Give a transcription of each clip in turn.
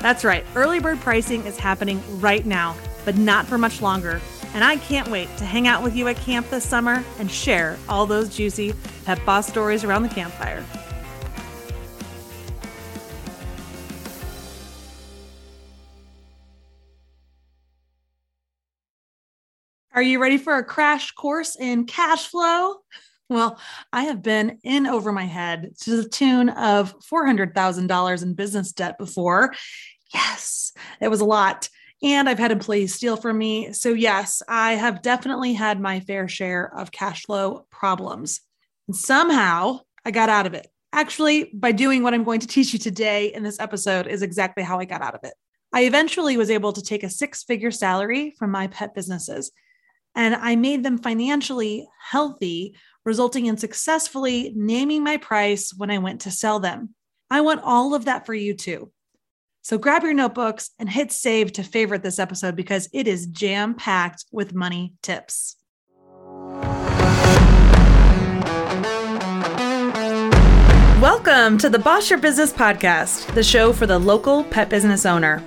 That's right, early bird pricing is happening right now, but not for much longer. And I can't wait to hang out with you at camp this summer and share all those juicy Pet Boss stories around the campfire. Are you ready for a crash course in cash flow? Well, I have been in over my head to the tune of $400,000 in business debt before. Yes, it was a lot. And I've had employees steal from me. So, yes, I have definitely had my fair share of cash flow problems. And somehow I got out of it. Actually, by doing what I'm going to teach you today in this episode, is exactly how I got out of it. I eventually was able to take a six figure salary from my pet businesses and I made them financially healthy, resulting in successfully naming my price when I went to sell them. I want all of that for you too. So grab your notebooks and hit save to favorite this episode because it is jam packed with money tips. Welcome to the Boss Your Business podcast, the show for the local pet business owner.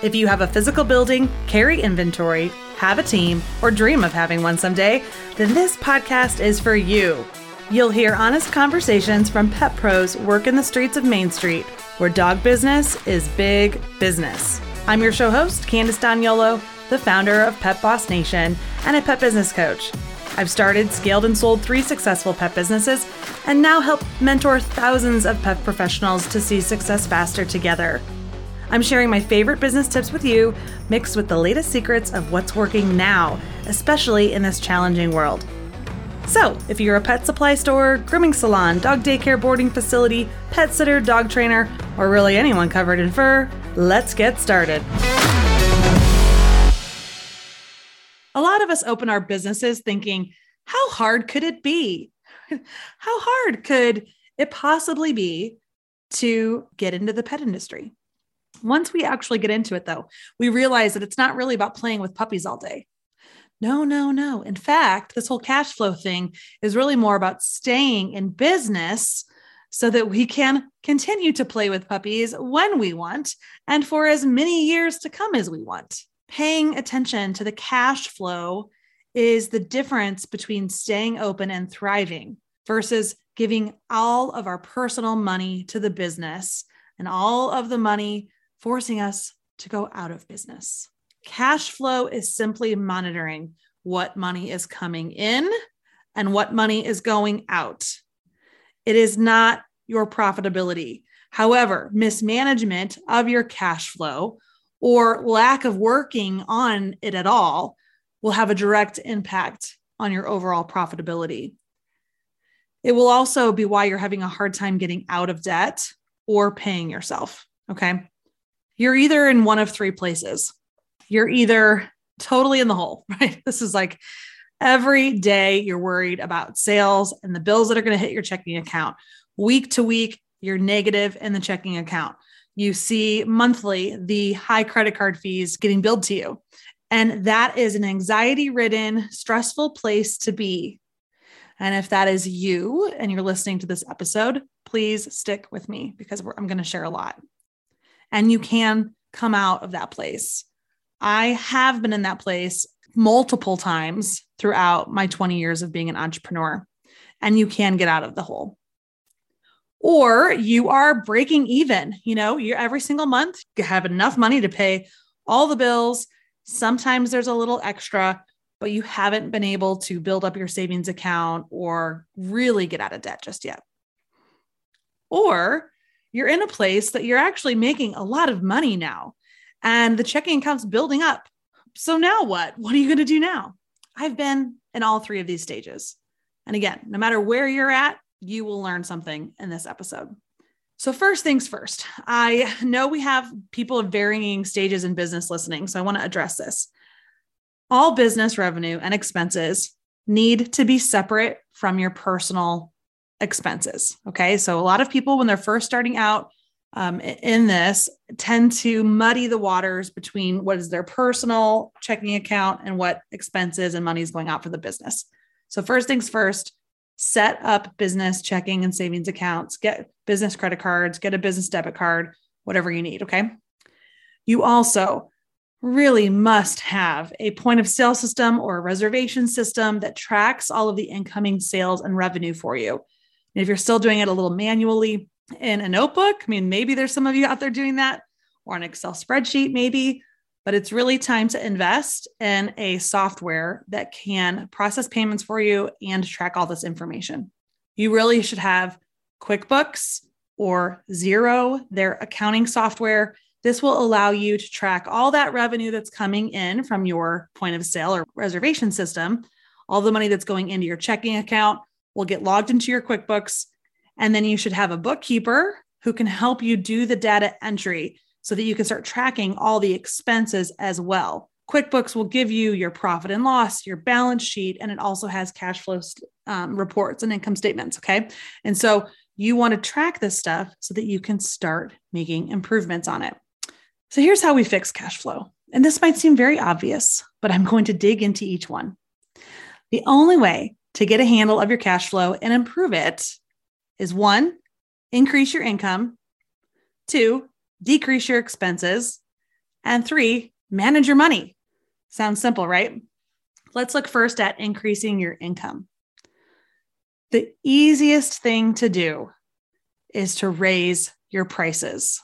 If you have a physical building, carry inventory, have a team, or dream of having one someday, then this podcast is for you. You'll hear honest conversations from pet pros working the streets of Main Street, where dog business is big business. I'm your show host, Candace D'Agnolo, the founder of Pet Boss Nation and a pet business coach. I've started, scaled, and sold three successful pet businesses and now help mentor thousands of pet professionals to see success faster together. I'm sharing my favorite business tips with you, mixed with the latest secrets of what's working now, especially in this challenging world. So, if you're a pet supply store, grooming salon, dog daycare boarding facility, pet sitter, dog trainer, or really anyone covered in fur, let's get started. A lot of us open our businesses thinking, how hard could it be? how hard could it possibly be to get into the pet industry? Once we actually get into it, though, we realize that it's not really about playing with puppies all day. No, no, no. In fact, this whole cash flow thing is really more about staying in business so that we can continue to play with puppies when we want and for as many years to come as we want. Paying attention to the cash flow is the difference between staying open and thriving versus giving all of our personal money to the business and all of the money forcing us to go out of business. Cash flow is simply monitoring what money is coming in and what money is going out. It is not your profitability. However, mismanagement of your cash flow or lack of working on it at all will have a direct impact on your overall profitability. It will also be why you're having a hard time getting out of debt or paying yourself. Okay you're either in one of three places. You're either totally in the hole, right? This is like every day you're worried about sales and the bills that are going to hit your checking account. Week to week, you're negative in the checking account. You see monthly the high credit card fees getting billed to you. And that is an anxiety ridden, stressful place to be. And if that is you and you're listening to this episode, please stick with me because I'm going to share a lot. And you can come out of that place. I have been in that place multiple times throughout my 20 years of being an entrepreneur, and you can get out of the hole. Or you are breaking even, you know, you're every single month, you have enough money to pay all the bills. Sometimes there's a little extra, but you haven't been able to build up your savings account or really get out of debt just yet. Or you're in a place that you're actually making a lot of money now and the checking account's building up. So now what? What are you going to do now? I've been in all three of these stages. And again, no matter where you're at, you will learn something in this episode. So, first things first, I know we have people of varying stages in business listening. So, I want to address this. All business revenue and expenses need to be separate from your personal expenses. Okay. So, a lot of people, when they're first starting out um, in this, tend to muddy the waters between what is their personal checking account and what expenses and money is going out for the business. So, first things first, set up business checking and savings accounts, get business credit cards, get a business debit card, whatever you need. Okay. You also really must have a point of sale system or a reservation system that tracks all of the incoming sales and revenue for you. And if you're still doing it a little manually in a notebook, I mean, maybe there's some of you out there doing that or an Excel spreadsheet, maybe, but it's really time to invest in a software that can process payments for you and track all this information. You really should have QuickBooks or Xero, their accounting software. This will allow you to track all that revenue that's coming in from your point of sale or reservation system. All the money that's going into your checking account will get logged into your QuickBooks. And then you should have a bookkeeper who can help you do the data entry so that you can start tracking all the expenses as well. QuickBooks will give you your profit and loss, your balance sheet, and it also has cash flow um, reports and income statements. Okay. And so you want to track this stuff so that you can start making improvements on it. So here's how we fix cash flow. And this might seem very obvious, but I'm going to dig into each one. The only way to get a handle of your cash flow and improve it is one, increase your income, two, decrease your expenses, and three, manage your money. Sounds simple, right? Let's look first at increasing your income. The easiest thing to do is to raise your prices.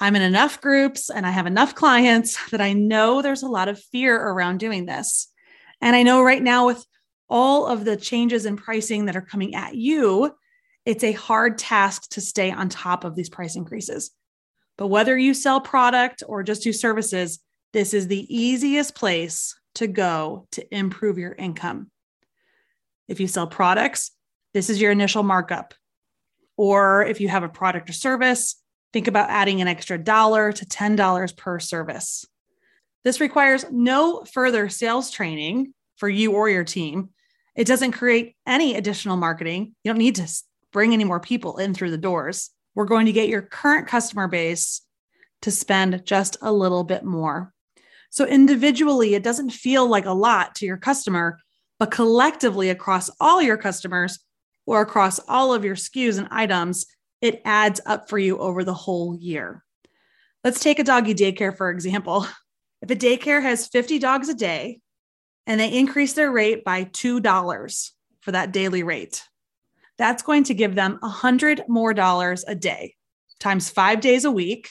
I'm in enough groups and I have enough clients that I know there's a lot of fear around doing this. And I know right now, with all of the changes in pricing that are coming at you, it's a hard task to stay on top of these price increases. But whether you sell product or just do services, this is the easiest place to go to improve your income. If you sell products, this is your initial markup. Or if you have a product or service, think about adding an extra dollar to $10 per service. This requires no further sales training for you or your team. It doesn't create any additional marketing. You don't need to bring any more people in through the doors. We're going to get your current customer base to spend just a little bit more. So, individually, it doesn't feel like a lot to your customer, but collectively, across all your customers or across all of your SKUs and items, it adds up for you over the whole year. Let's take a doggy daycare, for example. If a daycare has 50 dogs a day and they increase their rate by $2 for that daily rate, that's going to give them a hundred more dollars a day times five days a week.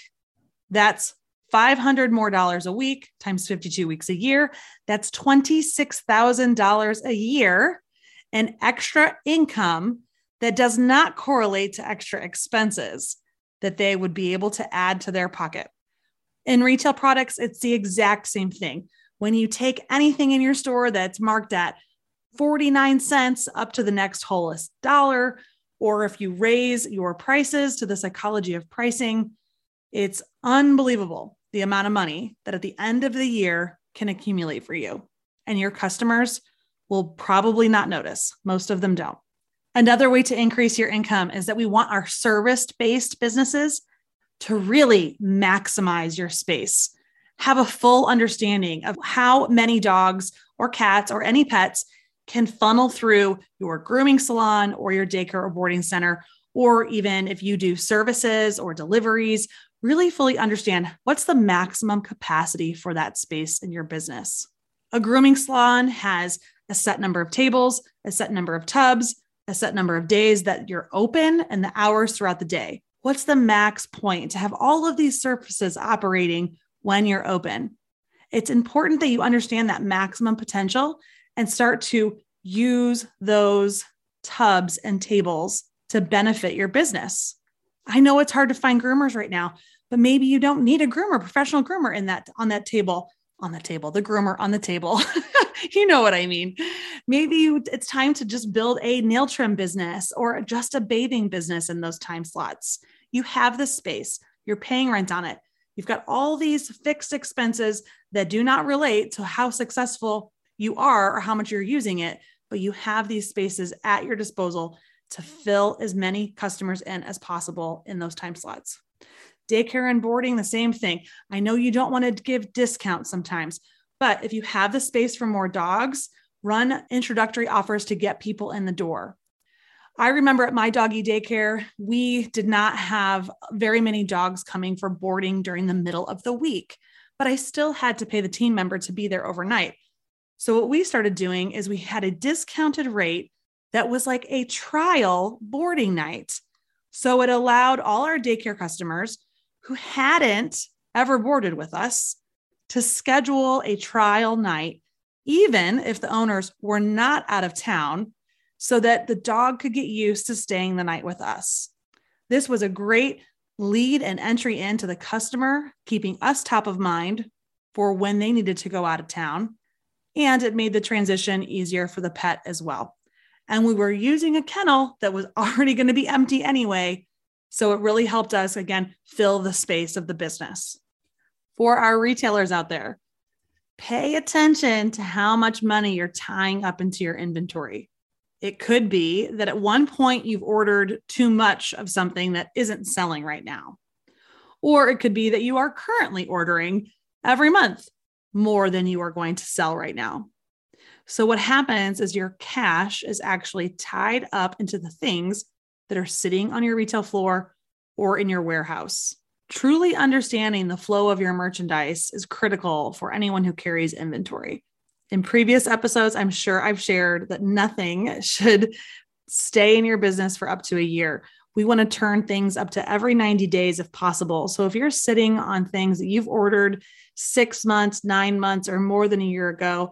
That's 500 more dollars a week times 52 weeks a year. That's $26,000 a year in extra income that does not correlate to extra expenses that they would be able to add to their pocket. In retail products, it's the exact same thing. When you take anything in your store that's marked at 49 cents up to the next wholest dollar. Or if you raise your prices to the psychology of pricing, it's unbelievable the amount of money that at the end of the year can accumulate for you. And your customers will probably not notice. Most of them don't. Another way to increase your income is that we want our service based businesses to really maximize your space. Have a full understanding of how many dogs or cats or any pets can funnel through your grooming salon or your daycare or boarding center, or even if you do services or deliveries, really fully understand what's the maximum capacity for that space in your business. A grooming salon has a set number of tables, a set number of tubs, a set number of days that you're open, and the hours throughout the day. What's the max point to have all of these surfaces operating when you're open? It's important that you understand that maximum potential and start to use those tubs and tables to benefit your business. I know it's hard to find groomers right now, but maybe you don't need a groomer, professional groomer in that on that table, on the table, the groomer on the table. you know what I mean. Maybe you, it's time to just build a nail trim business or just a bathing business in those time slots. You have the space, you're paying rent on it. You've got all these fixed expenses that do not relate to how successful you are or how much you're using it, but you have these spaces at your disposal to fill as many customers in as possible in those time slots. Daycare and boarding, the same thing. I know you don't want to give discounts sometimes, but if you have the space for more dogs, run introductory offers to get people in the door. I remember at my doggy daycare, we did not have very many dogs coming for boarding during the middle of the week, but I still had to pay the team member to be there overnight. So, what we started doing is we had a discounted rate that was like a trial boarding night. So, it allowed all our daycare customers who hadn't ever boarded with us to schedule a trial night, even if the owners were not out of town so that the dog could get used to staying the night with us. This was a great lead and entry into the customer, keeping us top of mind for when they needed to go out of town. And it made the transition easier for the pet as well. And we were using a kennel that was already going to be empty anyway. So it really helped us, again, fill the space of the business. For our retailers out there, pay attention to how much money you're tying up into your inventory. It could be that at one point you've ordered too much of something that isn't selling right now. Or it could be that you are currently ordering every month more than you are going to sell right now. So, what happens is your cash is actually tied up into the things that are sitting on your retail floor or in your warehouse. Truly understanding the flow of your merchandise is critical for anyone who carries inventory in previous episodes, I'm sure I've shared that nothing should stay in your business for up to a year. We want to turn things up to every 90 days if possible. So if you're sitting on things that you've ordered six months, nine months, or more than a year ago,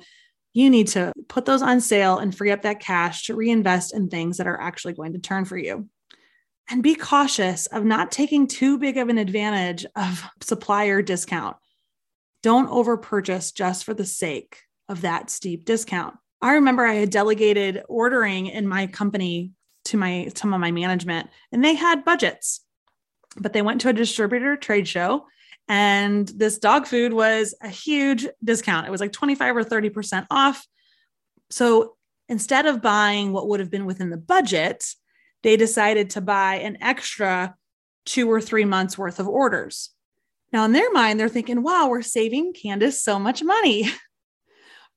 you need to put those on sale and free up that cash to reinvest in things that are actually going to turn for you. And be cautious of not taking too big of an advantage of supplier discount. Don't over purchase just for the sake of that steep discount. I remember I had delegated ordering in my company to my some of my management and they had budgets. But they went to a distributor trade show and this dog food was a huge discount. It was like 25 or 30% off. So instead of buying what would have been within the budget, they decided to buy an extra two or three months worth of orders. Now, in their mind, they're thinking, wow, we're saving Candace so much money.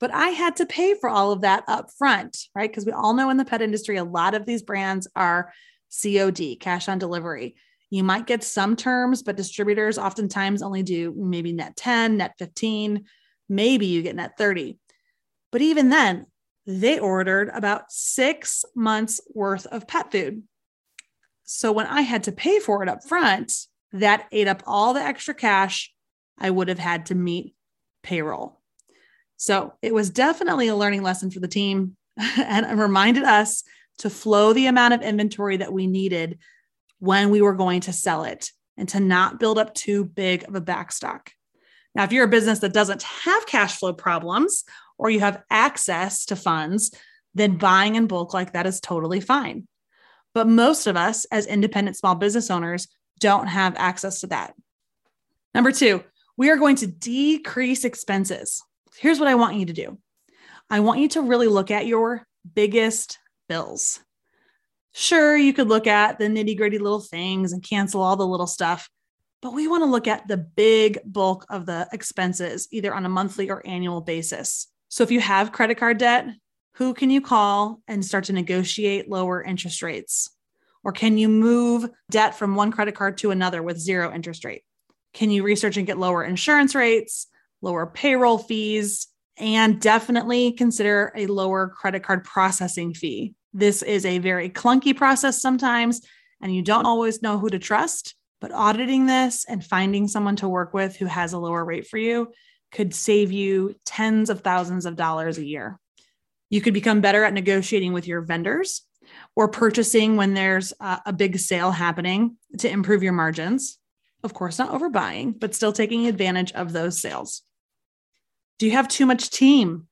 But I had to pay for all of that up front, right? Because we all know in the pet industry, a lot of these brands are COD, cash on delivery. You might get some terms, but distributors oftentimes only do maybe net 10, net 15, maybe you get net 30. But even then, they ordered about six months worth of pet food. So when I had to pay for it up front, that ate up all the extra cash I would have had to meet payroll. So it was definitely a learning lesson for the team and reminded us to flow the amount of inventory that we needed when we were going to sell it and to not build up too big of a backstock. Now, if you're a business that doesn't have cash flow problems or you have access to funds, then buying in bulk like that is totally fine. But most of us, as independent small business owners, don't have access to that. Number two, we are going to decrease expenses here's what I want you to do I want you to really look at your biggest bills. Sure, you could look at the nitty gritty little things and cancel all the little stuff, but we want to look at the big bulk of the expenses, either on a monthly or annual basis. So if you have credit card debt, Who can you call and start to negotiate lower interest rates? Or can you move debt from one credit card to another with zero interest rate? Can you research and get lower insurance rates, lower payroll fees, and definitely consider a lower credit card processing fee? This is a very clunky process sometimes, and you don't always know who to trust. But auditing this and finding someone to work with who has a lower rate for you could save you tens of thousands of dollars a year. You could become better at negotiating with your vendors or purchasing when there's a, big sale happening to improve your margins. Of course, not overbuying, but still taking advantage of those sales. Do you have too much team?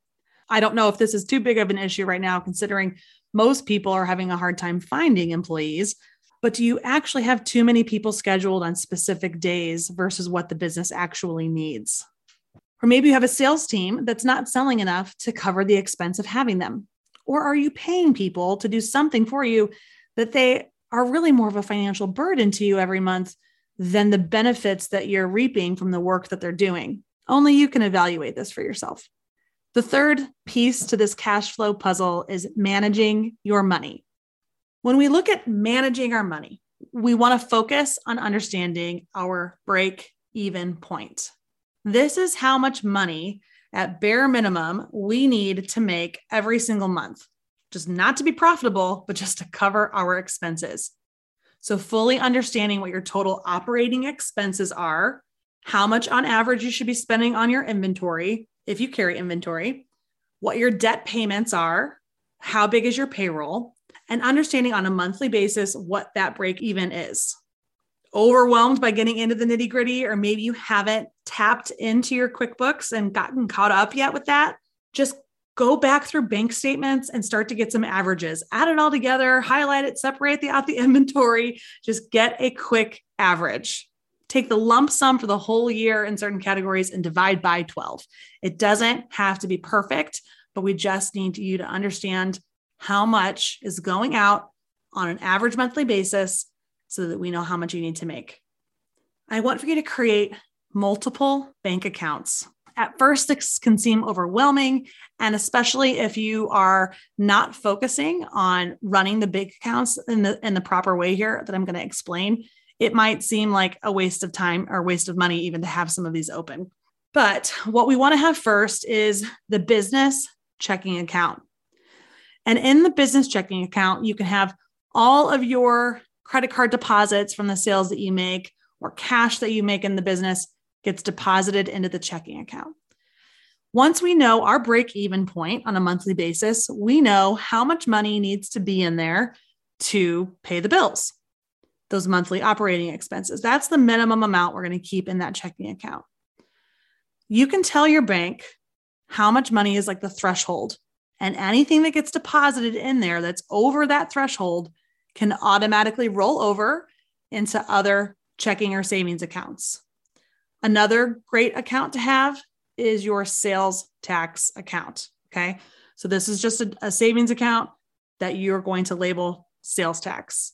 I don't know if this is too big of an issue right now, considering most people are having a hard time finding employees. But do you actually have too many people scheduled on specific days versus what the business actually needs? Or maybe you have a sales team that's not selling enough to cover the expense of having them. Or are you paying people to do something for you that they are really more of a financial burden to you every month than the benefits that you're reaping from the work that they're doing? Only you can evaluate this for yourself. The third piece to this cash flow puzzle is managing your money. When we look at managing our money, we want to focus on understanding our break even point. This is how much money at bare minimum we need to make every single month, just not to be profitable, but just to cover our expenses. So, fully understanding what your total operating expenses are, how much on average you should be spending on your inventory if you carry inventory, what your debt payments are, how big is your payroll, and understanding on a monthly basis what that break even is overwhelmed by getting into the nitty gritty, or maybe you haven't tapped into your QuickBooks and gotten caught up yet with that, just go back through bank statements and start to get some averages. Add it all together, highlight it, separate the, out the inventory, just get a quick average. Take the lump sum for the whole year in certain categories and divide by 12. It doesn't have to be perfect, but we just need you to understand how much is going out on an average monthly basis so that we know how much you need to make. I want for you to create multiple bank accounts. At first, this can seem overwhelming, and especially if you are not focusing on running the big accounts in the in the proper way here that I'm going to explain, it might seem like a waste of time or waste of money even to have some of these open. But what we want to have first is the business checking account. And in the business checking account, you can have all of your credit card deposits from the sales that you make or cash that you make in the business gets deposited into the checking account. Once we know our break even point on a monthly basis, we know how much money needs to be in there to pay the bills, those monthly operating expenses. That's the minimum amount we're going to keep in that checking account. You can tell your bank how much money is like the threshold, and anything that gets deposited in there that's over that threshold can automatically roll over into other checking or savings accounts. Another great account to have is your sales tax account. Okay. So this is just a, a, savings account that you're going to label sales tax.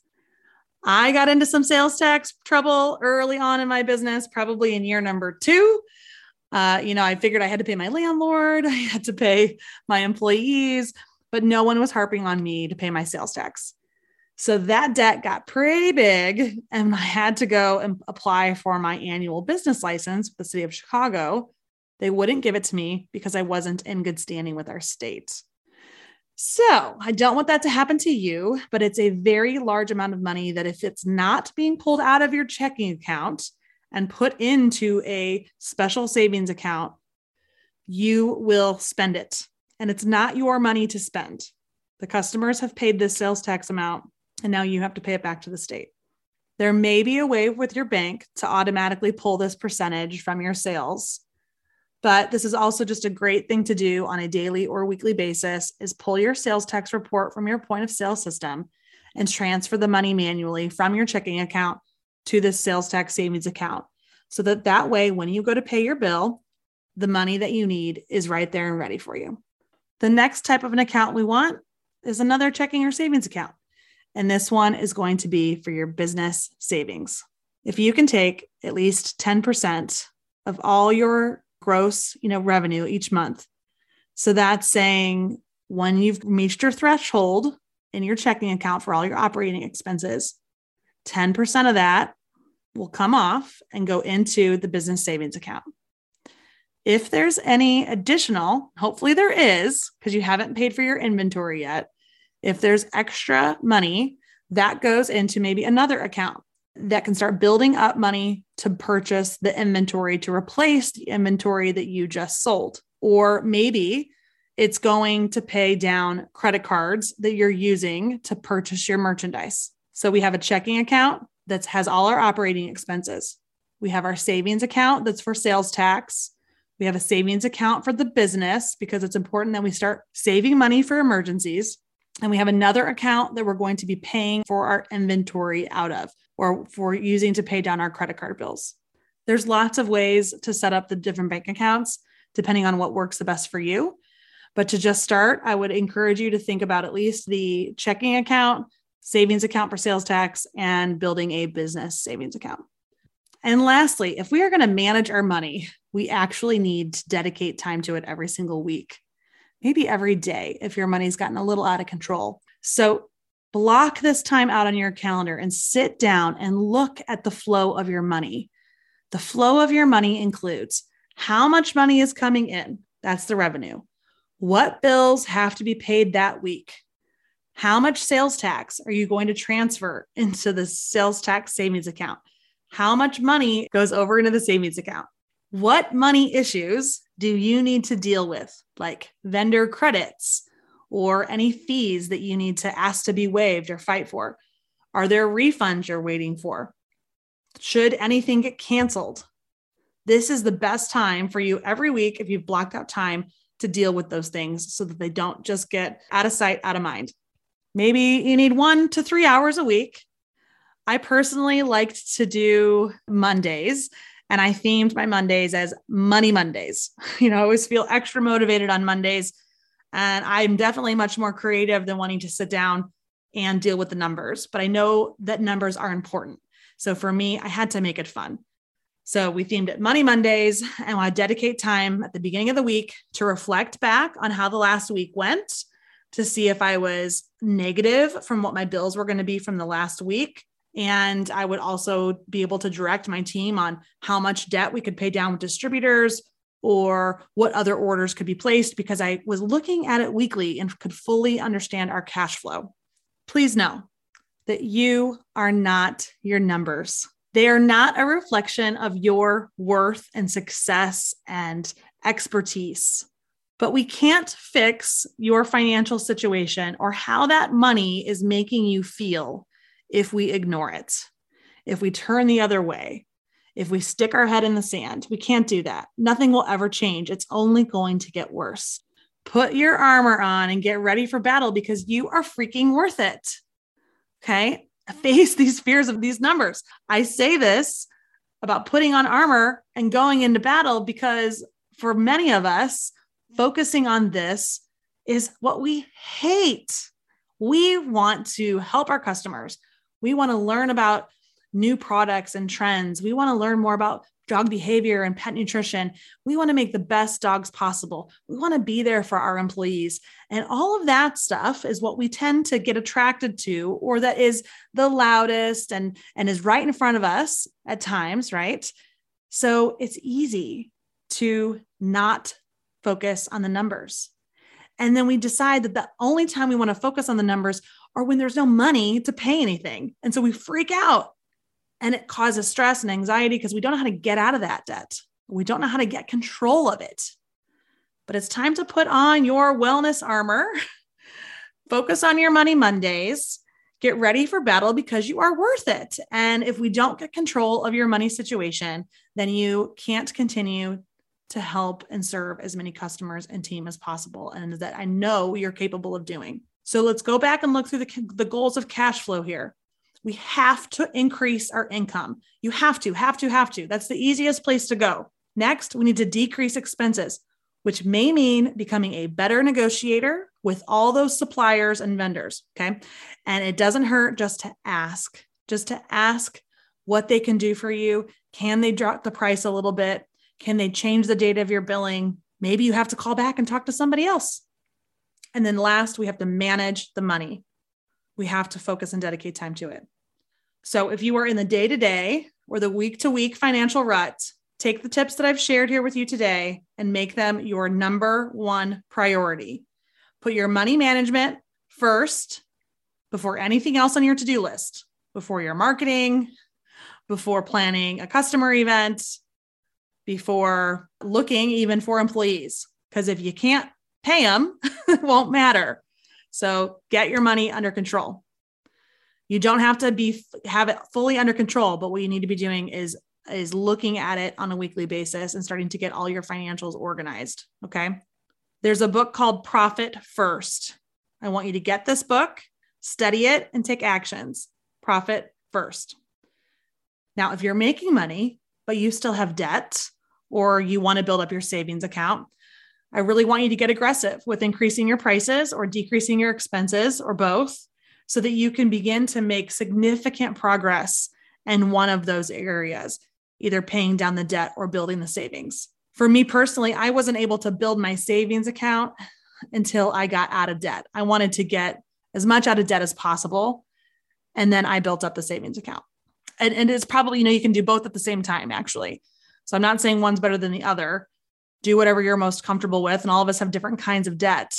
I got into some sales tax trouble early on in my business, probably in year number two. Uh, you know, I figured I had to pay my landlord, I had to pay my employees, but no one was harping on me to pay my sales tax. So that debt got pretty big, and I had to go and apply for my annual business license with the city of Chicago. They wouldn't give it to me because I wasn't in good standing with our state. So I don't want that to happen to you, but it's a very large amount of money that if it's not being pulled out of your checking account and put into a special savings account, you will spend it. And it's not your money to spend. The customers have paid this sales tax amount and now you have to pay it back to the state. There may be a way with your bank to automatically pull this percentage from your sales. But this is also just a great thing to do on a daily or weekly basis is pull your sales tax report from your point of sale system and transfer the money manually from your checking account to this sales tax savings account so that that way when you go to pay your bill, the money that you need is right there and ready for you. The next type of an account we want is another checking or savings account. And this one is going to be for your business savings. If you can take at least 10% of all your gross, you know, revenue each month. So that's saying when you've reached your threshold in your checking account for all your operating expenses, 10% of that will come off and go into the business savings account. If there's any additional, hopefully there is, because you haven't paid for your inventory yet. If there's extra money, that goes into maybe another account that can start building up money to purchase the inventory to replace the inventory that you just sold. Or maybe it's going to pay down credit cards that you're using to purchase your merchandise. So we have a checking account that has all our operating expenses. We have our savings account that's for sales tax. We have a savings account for the business because it's important that we start saving money for emergencies. And we have another account that we're going to be paying for our inventory out of or for using to pay down our credit card bills. There's lots of ways to set up the different bank accounts depending on what works the best for you. But to just start, I would encourage you to think about at least the checking account, savings account for sales tax, and building a business savings account. And lastly, if we are going to manage our money, we actually need to dedicate time to it every single week, maybe every day if your money's gotten a little out of control. So block this time out on your calendar and sit down and look at the flow of your money. The flow of your money includes how much money is coming in, that's the revenue. What bills have to be paid that week? How much sales tax are you going to transfer into the sales tax savings account? How much money goes over into the savings account? What money issues do you need to deal with, like vendor credits or any fees that you need to ask to be waived or fight for? Are there refunds you're waiting for? Should anything get canceled? This is the best time for you every week if you've blocked out time to deal with those things so that they don't just get out of sight, out of mind. Maybe you need one to three hours a week. I personally liked to do Mondays and I themed my Mondays as Money Mondays. You know, I always feel extra motivated on Mondays. And I'm definitely much more creative than wanting to sit down and deal with the numbers. But I know that numbers are important. So for me, I had to make it fun. So we themed it Money Mondays and I dedicate time at the beginning of the week to reflect back on how the last week went to see if I was negative from what my bills were going to be from the last week. And I would also be able to direct my team on how much debt we could pay down with distributors or what other orders could be placed because I was looking at it weekly and could fully understand our cash flow. Please know that you are not your numbers. They are not a reflection of your worth and success and expertise. But we can't fix your financial situation or how that money is making you feel if we ignore it, if we turn the other way, if we stick our head in the sand. We can't do that. Nothing will ever change. It's only going to get worse. Put your armor on and get ready for battle because you are freaking worth it. Okay face these fears of these numbers. I say this about putting on armor and going into battle because for many of us, focusing on this is what we hate. We want to help our customers. We want to learn about new products and trends. We want to learn more about dog behavior and pet nutrition. We want to make the best dogs possible. We want to be there for our employees. And all of that stuff is what we tend to get attracted to, or that is the loudest and, and is right in front of us at times, right? So it's easy to not focus on the numbers. And then we decide that the only time we want to focus on the numbers are when there's no money to pay anything. And so we freak out and it causes stress and anxiety because we don't know how to get out of that debt. We don't know how to get control of it. But it's time to put on your wellness armor, focus on your money Mondays, get ready for battle because you are worth it. And if we don't get control of your money situation, then you can't continue to help and serve as many customers and team as possible. And that I know you're capable of doing. So let's go back and look through the, the goals of cash flow here we have to increase our income. You have to, have to, have to. That's the easiest place to go. Next, we need to decrease expenses, which may mean becoming a better negotiator with all those suppliers and vendors. Okay. And it doesn't hurt just to ask, just to ask what they can do for you. Can they drop the price a little bit? Can they change the date of your billing? Maybe you have to call back and talk to somebody else. And then last, we have to manage the money. We have to focus and dedicate time to it. So if you are in the day to day or the week to week financial rut, take the tips that I've shared here with you today and make them your number one priority. Put your money management first before anything else on your to do list, before your marketing, before planning a customer event, before looking even for employees. Because if you can't pay them, it won't matter. So get your money under control. You don't have to be have it fully under control, but what you need to be doing is is looking at it on a weekly basis and starting to get all your financials organized. Okay. There's a book called Profit First. I want you to get this book, study it, and take actions. Profit First. Now, if you're making money, but you still have debt or you want to build up your savings account, I really want you to get aggressive with increasing your prices or decreasing your expenses or both so that you can begin to make significant progress in one of those areas, either paying down the debt or building the savings. For me personally, I wasn't able to build my savings account until I got out of debt. I wanted to get as much out of debt as possible. And then I built up the savings account. And, and it's probably, you know, you can do both at the same time, actually. So I'm not saying one's better than the other. Do whatever you're most comfortable with. And all of us have different kinds of debt.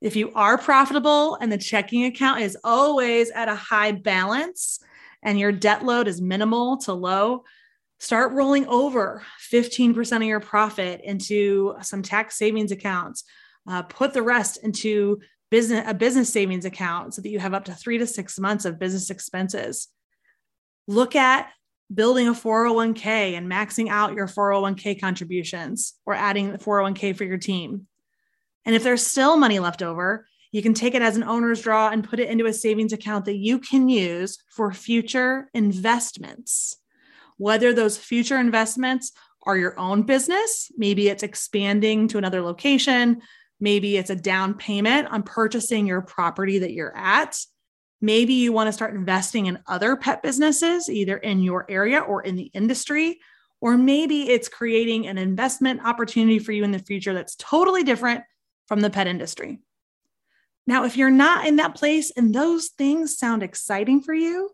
If you are profitable and the checking account is always at a high balance and your debt load is minimal to low, start rolling over 15% of your profit into some tax savings accounts. Uh, put the rest into business a business savings account so that you have up to three to six months of business expenses. Look at building a 401k and maxing out your 401k contributions or adding the 401k for your team. And if there's still money left over, you can take it as an owner's draw and put it into a savings account that you can use for future investments. Whether those future investments are your own business, maybe it's expanding to another location, maybe it's a down payment on purchasing your property that you're at. Maybe you want to start investing in other pet businesses, either in your area or in the industry. Or maybe it's creating an investment opportunity for you in the future that's totally different from the pet industry. Now, if you're not in that place and those things sound exciting for you,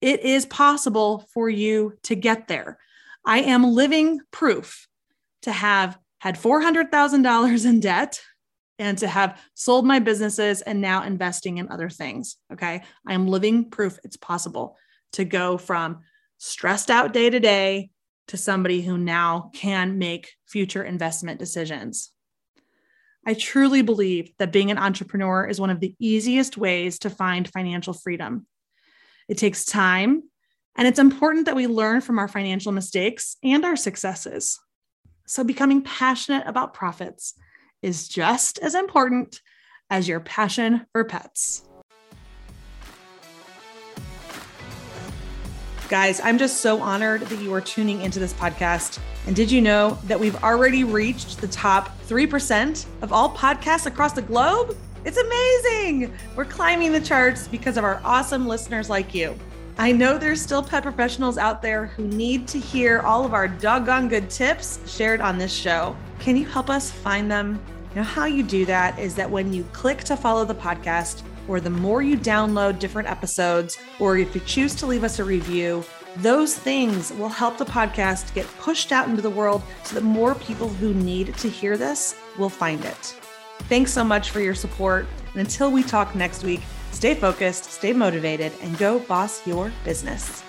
it is possible for you to get there. I am living proof to have had $400,000 in debt and to have sold my businesses and now investing in other things. Okay. I am living proof it's possible to go from stressed out day to day to somebody who now can make future investment decisions. I truly believe that being an entrepreneur is one of the easiest ways to find financial freedom. It takes time, and it's important that we learn from our financial mistakes and our successes. So, becoming passionate about profits is just as important as your passion for pets. Guys, I'm just so honored that you are tuning into this podcast. And did you know that we've already reached the top 3% of all podcasts across the globe? It's amazing. We're climbing the charts because of our awesome listeners like you. I know there's still pet professionals out there who need to hear all of our doggone good tips shared on this show. Can you help us find them? Now, how you do that is that when you click to follow the podcast, or the more you download different episodes, or if you choose to leave us a review, those things will help the podcast get pushed out into the world so that more people who need to hear this will find it. Thanks so much for your support. And until we talk next week, stay focused, stay motivated, and go boss your business.